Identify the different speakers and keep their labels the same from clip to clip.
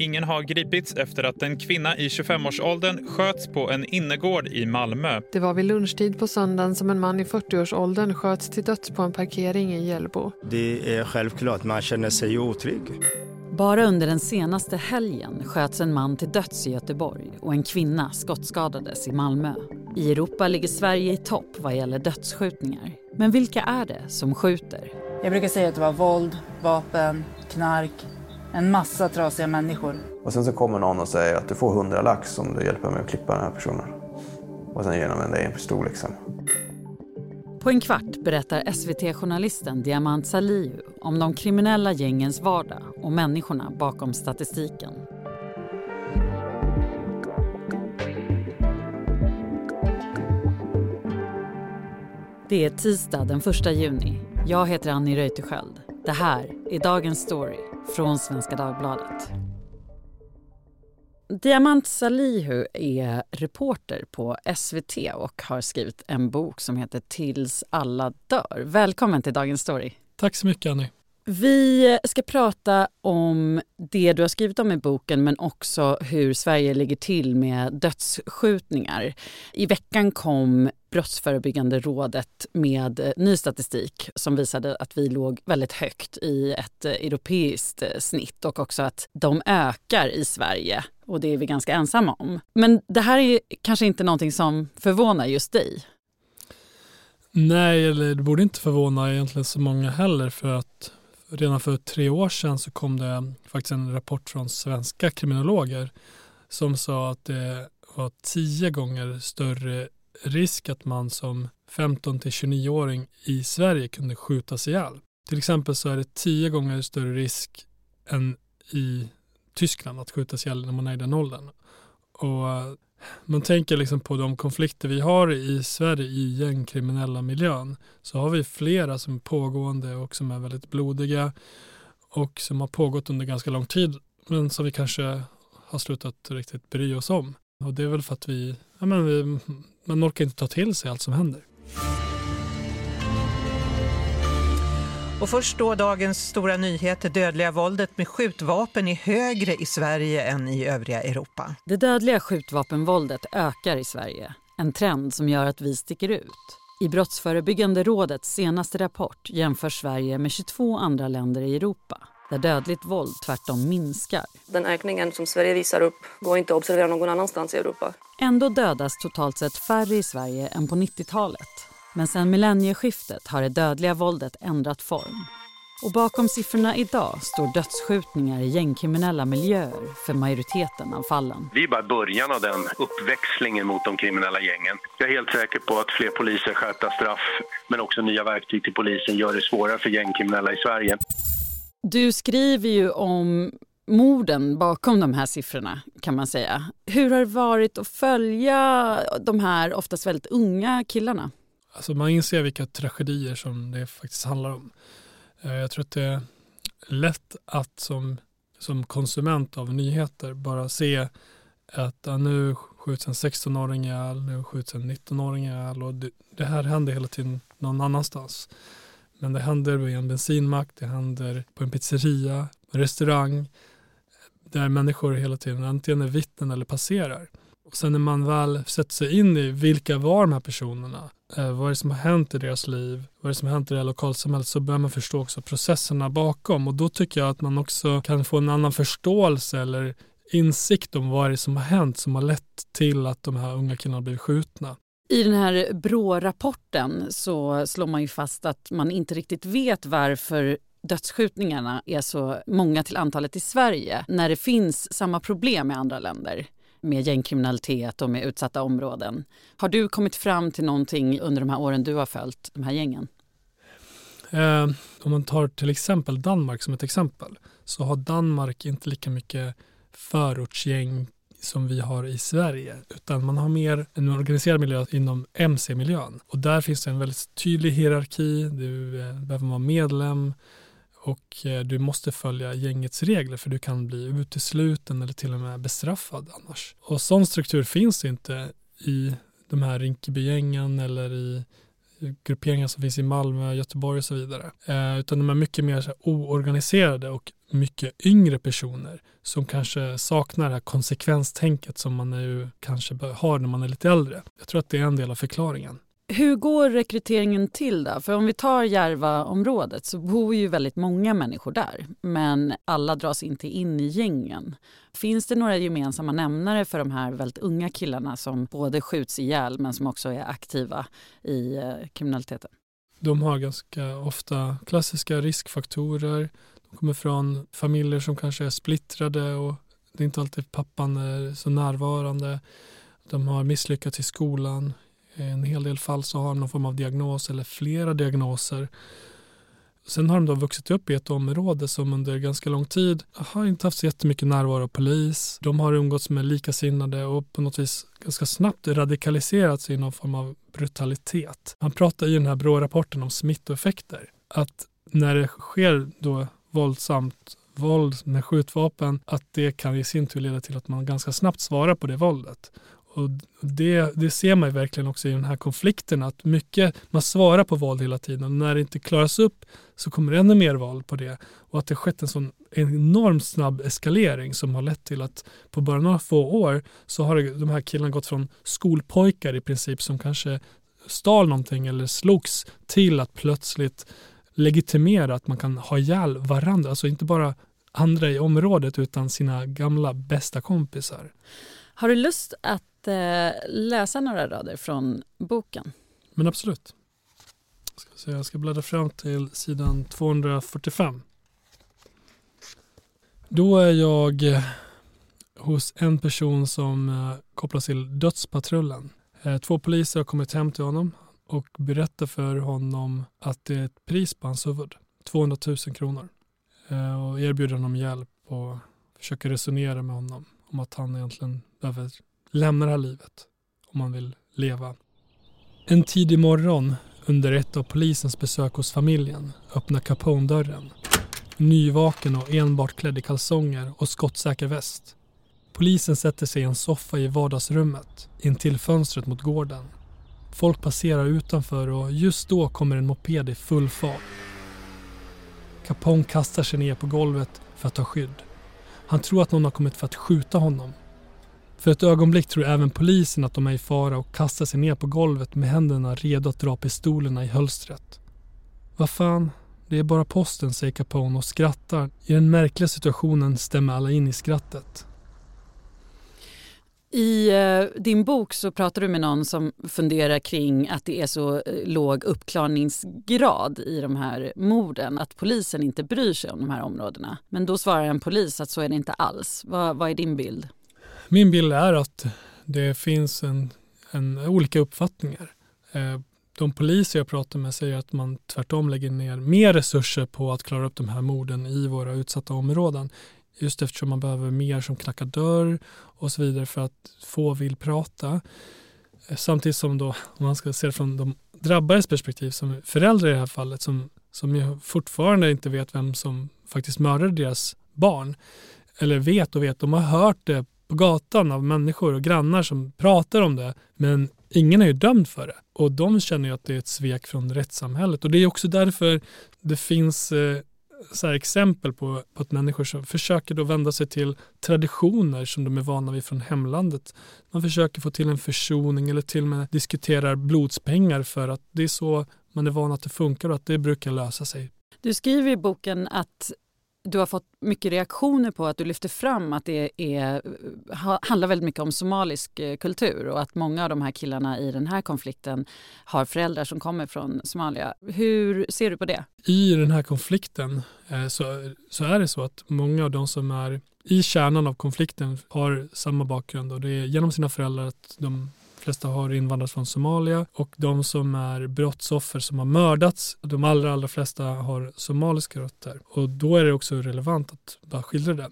Speaker 1: Ingen har gripits efter att en kvinna i 25-årsåldern sköts på en innergård i Malmö.
Speaker 2: Det var vid lunchtid på söndagen som en man i 40-årsåldern sköts till döds på en parkering i Hjällbo.
Speaker 3: Det är självklart, man känner sig otrygg.
Speaker 4: Bara under den senaste helgen sköts en man till döds i Göteborg och en kvinna skottskadades i Malmö. I Europa ligger Sverige i topp vad gäller dödsskjutningar. Men vilka är det som skjuter?
Speaker 5: Jag brukar säga att det var våld, vapen, knark, en massa trasiga människor.
Speaker 6: Och sen så kommer någon och säger att du får 100 lax om du hjälper mig att klippa den här personen. Och sen ger de dig en pistol liksom.
Speaker 4: På en kvart berättar SVT-journalisten Diamant Salihu om de kriminella gängens vardag och människorna bakom statistiken. Det är tisdag den 1 juni. Jag heter Annie Reuterskiöld. Det här är dagens story från Svenska Dagbladet. Diamant Salihu är reporter på SVT och har skrivit en bok som heter Tills alla dör. Välkommen till Dagens Story.
Speaker 7: Tack så mycket Annie.
Speaker 4: Vi ska prata om det du har skrivit om i boken men också hur Sverige ligger till med dödsskjutningar. I veckan kom Brottsförebyggande rådet med eh, ny statistik som visade att vi låg väldigt högt i ett eh, europeiskt eh, snitt och också att de ökar i Sverige och det är vi ganska ensamma om. Men det här är kanske inte någonting som förvånar just dig?
Speaker 7: Nej, eller det borde inte förvåna egentligen så många heller för att redan för tre år sedan så kom det faktiskt en rapport från svenska kriminologer som sa att det var tio gånger större risk att man som 15-29-åring i Sverige kunde skjutas ihjäl. Till exempel så är det tio gånger större risk än i Tyskland att skjutas ihjäl när man är i den åldern. Och man tänker liksom på de konflikter vi har i Sverige i gängkriminella miljön så har vi flera som är pågående och som är väldigt blodiga och som har pågått under ganska lång tid men som vi kanske har slutat riktigt bry oss om. Och det är väl för att vi, ja men vi, man orkar inte ta till sig allt som händer.
Speaker 8: Och först då dagens stora nyhet. Det dödliga våldet med skjutvapen är högre i Sverige än i övriga Europa.
Speaker 4: Det dödliga skjutvapenvåldet ökar i Sverige. En trend som gör att vi sticker ut. I Brottsförebyggande rådets senaste rapport jämförs Sverige med 22 andra länder i Europa där dödligt våld tvärtom minskar.
Speaker 9: Den ökningen som Sverige visar upp går inte att observera någon annanstans i Europa.
Speaker 4: Ändå dödas totalt sett färre i Sverige än på 90-talet. Men sedan millennieskiftet har det dödliga våldet ändrat form. Och bakom siffrorna idag står dödsskjutningar i gängkriminella miljöer för majoriteten av fallen.
Speaker 10: Vi är bara början av den uppväxlingen mot de kriminella gängen. Jag är helt säker på att fler poliser, skärpta straff men också nya verktyg till polisen gör det svårare för gängkriminella i Sverige.
Speaker 4: Du skriver ju om morden bakom de här siffrorna kan man säga. Hur har det varit att följa de här oftast väldigt unga killarna?
Speaker 7: Alltså man inser vilka tragedier som det faktiskt handlar om. Eh, jag tror att det är lätt att som, som konsument av nyheter bara se att ja, nu skjuts en 16-åring ihjäl, nu skjuts en 19-åring ihjäl och det, det, här händer hela tiden någon annanstans. Men det händer vid en bensinmack, det händer på en pizzeria, en restaurang där människor hela tiden antingen är vittnen eller passerar. Och sen när man väl sätter sig in i vilka var de här personerna, eh, vad är det som har hänt i deras liv, vad är det som har hänt i det här lokalsamhället? Så börjar man förstå också processerna bakom. Och då tycker jag att man också kan få en annan förståelse eller insikt om vad är det som har hänt som har lett till att de här unga killarna blivit skjutna.
Speaker 4: I den här Brå-rapporten så slår man ju fast att man inte riktigt vet varför dödsskjutningarna är så många till antalet i Sverige när det finns samma problem i andra länder med gängkriminalitet och med utsatta områden. Har du kommit fram till någonting under de här åren du har följt de här gängen?
Speaker 7: Eh, om man tar till exempel Danmark som ett exempel så har Danmark inte lika mycket förortsgäng som vi har i Sverige utan man har mer en organiserad miljö inom mc-miljön och där finns det en väldigt tydlig hierarki. Du eh, behöver vara medlem och eh, du måste följa gängets regler för du kan bli utesluten eller till och med bestraffad annars. Och sån struktur finns inte i de här Rinkebygängen eller i grupperingar som finns i Malmö, Göteborg och så vidare. Eh, utan de är mycket mer så här, oorganiserade och mycket yngre personer som kanske saknar det här konsekvenstänket som man ju kanske har när man är lite äldre. Jag tror att det är en del av förklaringen.
Speaker 4: Hur går rekryteringen till då? För om vi tar Järvaområdet så bor ju väldigt många människor där men alla dras inte in i gängen. Finns det några gemensamma nämnare för de här väldigt unga killarna som både skjuts ihjäl men som också är aktiva i eh, kriminaliteten?
Speaker 7: De har ganska ofta klassiska riskfaktorer. De kommer från familjer som kanske är splittrade och det är inte alltid pappan är så närvarande. De har misslyckats i skolan. I en hel del fall så har de någon form av diagnos eller flera diagnoser. Sen har de då vuxit upp i ett område som under ganska lång tid har inte haft så jättemycket närvaro av polis. De har umgåtts med likasinnade och på något vis ganska snabbt radikaliserats i någon form av brutalitet. Han pratar i den här Brå-rapporten om smittoeffekter. Att när det sker då våldsamt våld med skjutvapen, att det kan i sin tur leda till att man ganska snabbt svarar på det våldet. Och det, det ser man verkligen också i den här konflikten att mycket, man svarar på våld hela tiden och när det inte klaras upp så kommer det ännu mer våld på det. Och att det skett en sån enormt snabb eskalering som har lett till att på bara några få år så har de här killarna gått från skolpojkar i princip som kanske stal någonting eller slogs till att plötsligt legitimera att man kan ha ihjäl varandra. Alltså inte bara andra i området utan sina gamla bästa kompisar.
Speaker 4: Har du lust att Eh, läsa några rader från boken?
Speaker 7: Men absolut. Jag ska, se, jag ska bläddra fram till sidan 245. Då är jag eh, hos en person som eh, kopplas till Dödspatrullen. Två poliser har kommit hem till honom och berättar för honom att det är ett pris på hans huvud. 200 000 kronor. Och erbjuder honom hjälp och försöker resonera med honom om att han egentligen behöver lämna det här livet om han vill leva. En tidig morgon under ett av polisens besök hos familjen öppnar Capone dörren. Nyvaken och enbart klädd i kalsonger och skottsäker väst. Polisen sätter sig i en soffa i vardagsrummet intill fönstret mot gården. Folk passerar utanför och just då kommer en moped i full fart. Capone kastar sig ner på golvet för att ta skydd. Han tror att någon har kommit för att skjuta honom. För ett ögonblick tror även polisen att de är i fara och kastar sig ner på golvet med händerna redo att dra pistolerna i hölstret. Vad fan, det är bara posten, säger Capone och skrattar. I den märkliga situationen stämmer alla in i skrattet.
Speaker 4: I eh, din bok så pratar du med någon som funderar kring att det är så eh, låg uppklarningsgrad i de här morden, att polisen inte bryr sig om de här områdena. Men då svarar en polis att så är det inte alls. Vad, vad är din bild?
Speaker 7: Min bild är att det finns en, en olika uppfattningar. Eh, de poliser jag pratar med säger att man tvärtom lägger ner mer resurser på att klara upp de här morden i våra utsatta områden. Just eftersom man behöver mer som knackar dörr och så vidare för att få vill prata. Eh, samtidigt som då, om man ska se det från de drabbades perspektiv, som föräldrar i det här fallet, som, som ju fortfarande inte vet vem som faktiskt mördade deras barn. Eller vet och vet, de har hört det på gatan av människor och grannar som pratar om det. Men ingen är ju dömd för det. Och de känner ju att det är ett svek från rättssamhället. Och det är också därför det finns eh, så exempel på, på att människor som försöker då vända sig till traditioner som de är vana vid från hemlandet. Man försöker få till en försoning eller till och med diskuterar blodspengar för att det är så man är van att det funkar och att det brukar lösa sig.
Speaker 4: Du skriver i boken att du har fått mycket reaktioner på att du lyfter fram att det är, eh, handlar väldigt mycket om somalisk eh, kultur och att många av de här killarna i den här konflikten har föräldrar som kommer från Somalia. Hur ser du på det?
Speaker 7: I den här konflikten eh, så, så är det så att många av de som är i kärnan av konflikten har samma bakgrund och det är genom sina föräldrar att de flesta har invandrat från Somalia och de som är brottsoffer som har mördats, de allra, allra flesta har somaliska rötter. Och då är det också relevant att bara skildra det.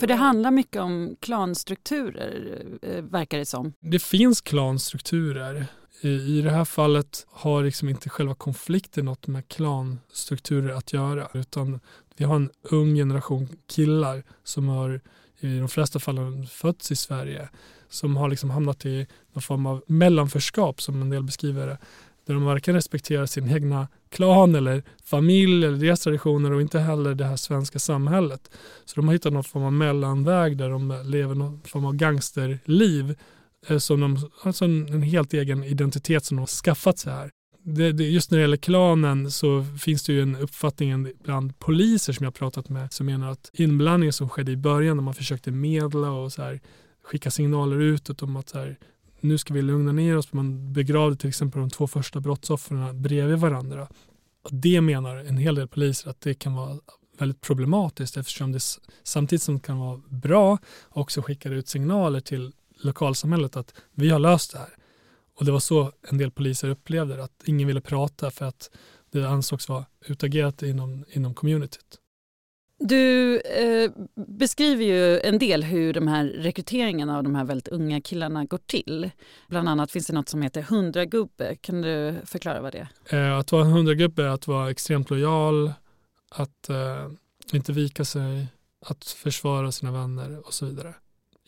Speaker 4: För det handlar mycket om klanstrukturer, eh, verkar det som.
Speaker 7: Det finns klanstrukturer. I det här fallet har liksom inte själva konflikten något med klanstrukturer att göra utan vi har en ung generation killar som har i de flesta fallen fötts i Sverige som har liksom hamnat i någon form av mellanförskap som en del beskriver det. Där de varken respekterar sin egna klan eller familj eller deras traditioner och inte heller det här svenska samhället. Så de har hittat någon form av mellanväg där de lever någon form av gangsterliv. Eh, som de, alltså en helt egen identitet som de har skaffat sig här. Det, det, just när det gäller klanen så finns det ju en uppfattning bland poliser som jag pratat med som menar att inblandningen som skedde i början när man försökte medla och så här, skicka signaler utåt om att så här, nu ska vi lugna ner oss. Man begravde till exempel de två första brottsoffren bredvid varandra. Och det menar en hel del poliser att det kan vara väldigt problematiskt eftersom det samtidigt som det kan vara bra också skickar ut signaler till lokalsamhället att vi har löst det här. Och det var så en del poliser upplevde det, att ingen ville prata för att det ansågs vara utagerat inom, inom communityt.
Speaker 4: Du eh, beskriver ju en del hur de här rekryteringarna av de här väldigt unga killarna går till. Bland annat finns det något som heter hundragubbe. Kan du förklara vad det
Speaker 7: är? Eh, att vara hundragubbe är att vara extremt lojal, att eh, inte vika sig, att försvara sina vänner och så vidare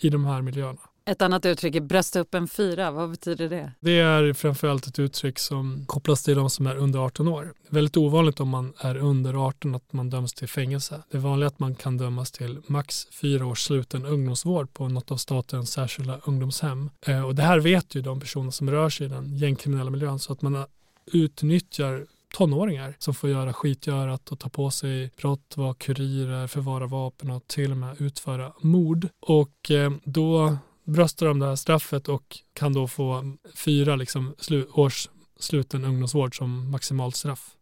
Speaker 7: i de här miljöerna.
Speaker 4: Ett annat uttryck är brösta upp en fyra. Vad betyder det?
Speaker 7: Det är framförallt ett uttryck som kopplas till de som är under 18 år. Det är väldigt ovanligt om man är under 18 att man döms till fängelse. Det är vanligt att man kan dömas till max fyra års sluten ungdomsvård på något av statens särskilda ungdomshem. Eh, och det här vet ju de personer som rör sig i den gängkriminella miljön så att man utnyttjar tonåringar som får göra skitgörat och ta på sig brott, vara kurirer, förvara vapen och till och med utföra mord. Och eh, då bröstar de det här straffet och kan då få fyra liksom, slu års sluten ungdomsvård som maximalt straff.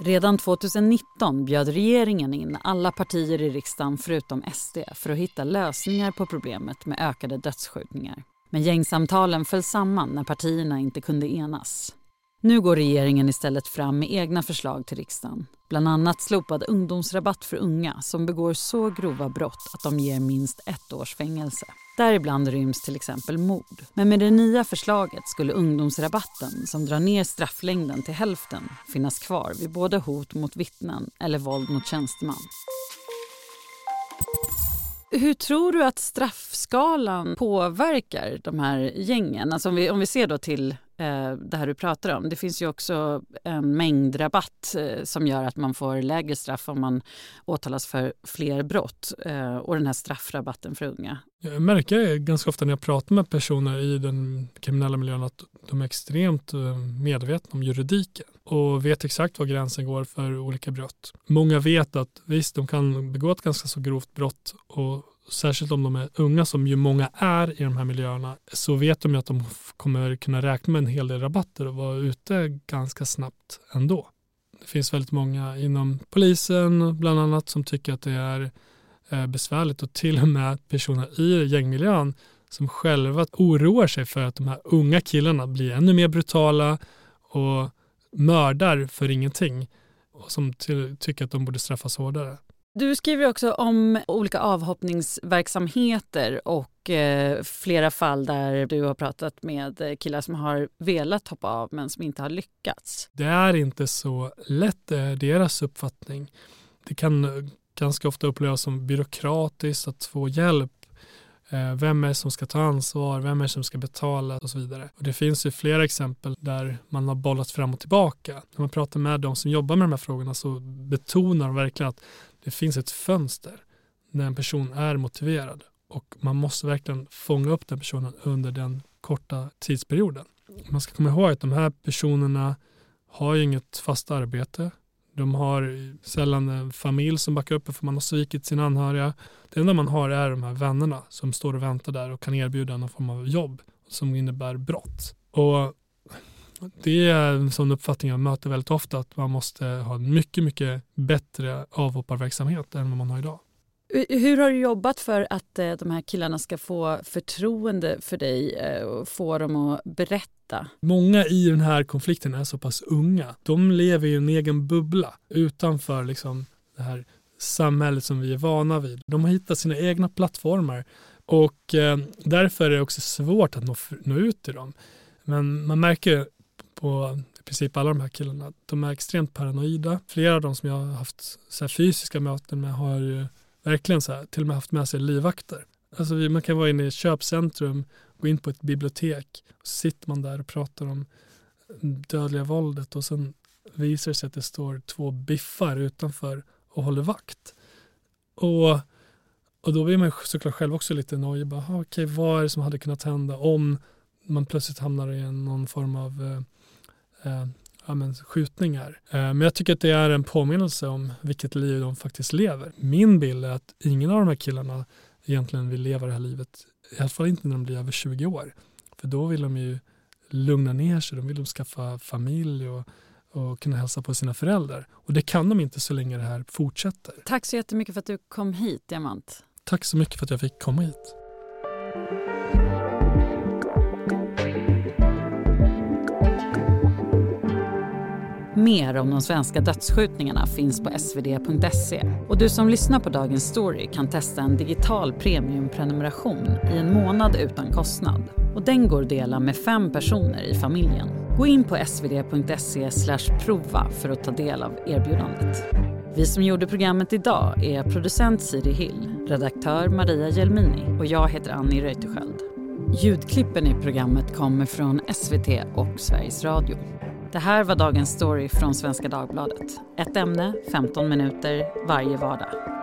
Speaker 4: Redan 2019 bjöd regeringen in alla partier i riksdagen förutom SD för att hitta lösningar på problemet med ökade dödsskjutningar. Men gängsamtalen föll samman när partierna inte kunde enas. Nu går regeringen istället fram med egna förslag till riksdagen. Bland annat slopad ungdomsrabatt för unga som begår så grova brott att de ger minst ett års fängelse. Däribland ryms till exempel mord. Men med det nya förslaget skulle ungdomsrabatten, som drar ner strafflängden till hälften, finnas kvar vid både hot mot vittnen eller våld mot tjänsteman. Hur tror du att straffskalan påverkar de här gängen? Alltså om, vi, om vi ser då till Eh, det här du pratar om. Det finns ju också en mängdrabatt eh, som gör att man får lägre straff om man åtalas för fler brott eh, och den här straffrabatten för unga.
Speaker 7: Jag märker det ganska ofta när jag pratar med personer i den kriminella miljön att de är extremt medvetna om juridiken och vet exakt var gränsen går för olika brott. Många vet att visst, de kan begå ett ganska så grovt brott och särskilt om de är unga som ju många är i de här miljöerna så vet de ju att de kommer kunna räkna med en hel del rabatter och vara ute ganska snabbt ändå. Det finns väldigt många inom polisen bland annat som tycker att det är eh, besvärligt och till och med personer i gängmiljön som själva oroar sig för att de här unga killarna blir ännu mer brutala och mördar för ingenting och som tycker att de borde straffas hårdare.
Speaker 4: Du skriver också om olika avhoppningsverksamheter och eh, flera fall där du har pratat med eh, killar som har velat hoppa av men som inte har lyckats.
Speaker 7: Det är inte så lätt, det är deras uppfattning. Det kan eh, ganska ofta upplevas som byråkratiskt att få hjälp. Eh, vem är det som ska ta ansvar? Vem är det som ska betala? Och så vidare. Och det finns ju flera exempel där man har bollat fram och tillbaka. När man pratar med de som jobbar med de här frågorna så betonar de verkligen att det finns ett fönster när en person är motiverad och man måste verkligen fånga upp den personen under den korta tidsperioden. Man ska komma ihåg att de här personerna har ju inget fast arbete. De har sällan en familj som backar upp för man har svikit sina anhöriga. Det enda man har är de här vännerna som står och väntar där och kan erbjuda någon form av jobb som innebär brott. Och det är en sån uppfattning jag möter väldigt ofta att man måste ha en mycket, mycket bättre avhopparverksamhet än vad man har idag.
Speaker 4: Hur har du jobbat för att eh, de här killarna ska få förtroende för dig eh, och få dem att berätta?
Speaker 7: Många i den här konflikten är så pass unga. De lever i en egen bubbla utanför liksom det här samhället som vi är vana vid. De har hittat sina egna plattformar och eh, därför är det också svårt att nå, nå ut till dem. Men man märker på i princip alla de här killarna. De är extremt paranoida. Flera av dem som jag har haft så fysiska möten med har ju verkligen så här, till och med haft med sig livvakter. Alltså man kan vara inne i ett köpcentrum, gå in på ett bibliotek och så sitter man där och pratar om dödliga våldet och sen visar det sig att det står två biffar utanför och håller vakt. Och, och då blir man såklart själv också lite nojig. Bara, okay, vad är det som hade kunnat hända om man plötsligt hamnar i någon form av eh, eh, ja, men, skjutningar. Eh, men jag tycker att det är en påminnelse om vilket liv de faktiskt lever. Min bild är att ingen av de här killarna egentligen vill leva det här livet. I alla fall inte när de blir över 20 år. För då vill de ju lugna ner sig, de vill de skaffa familj och, och kunna hälsa på sina föräldrar. Och det kan de inte så länge det här fortsätter.
Speaker 4: Tack så jättemycket för att du kom hit, Diamant.
Speaker 7: Tack så mycket för att jag fick komma hit.
Speaker 4: Mer om de svenska dödsskjutningarna finns på svd.se. Och du som lyssnar på Dagens Story kan testa en digital premiumprenumeration i en månad utan kostnad. Och den går att dela med fem personer i familjen. Gå in på svd.se prova för att ta del av erbjudandet. Vi som gjorde programmet idag är producent Siri Hill, redaktör Maria Gelmini och jag heter Annie Reuterskiöld. Ljudklippen i programmet kommer från SVT och Sveriges Radio. Det här var dagens story från Svenska Dagbladet. Ett ämne, 15 minuter varje vardag.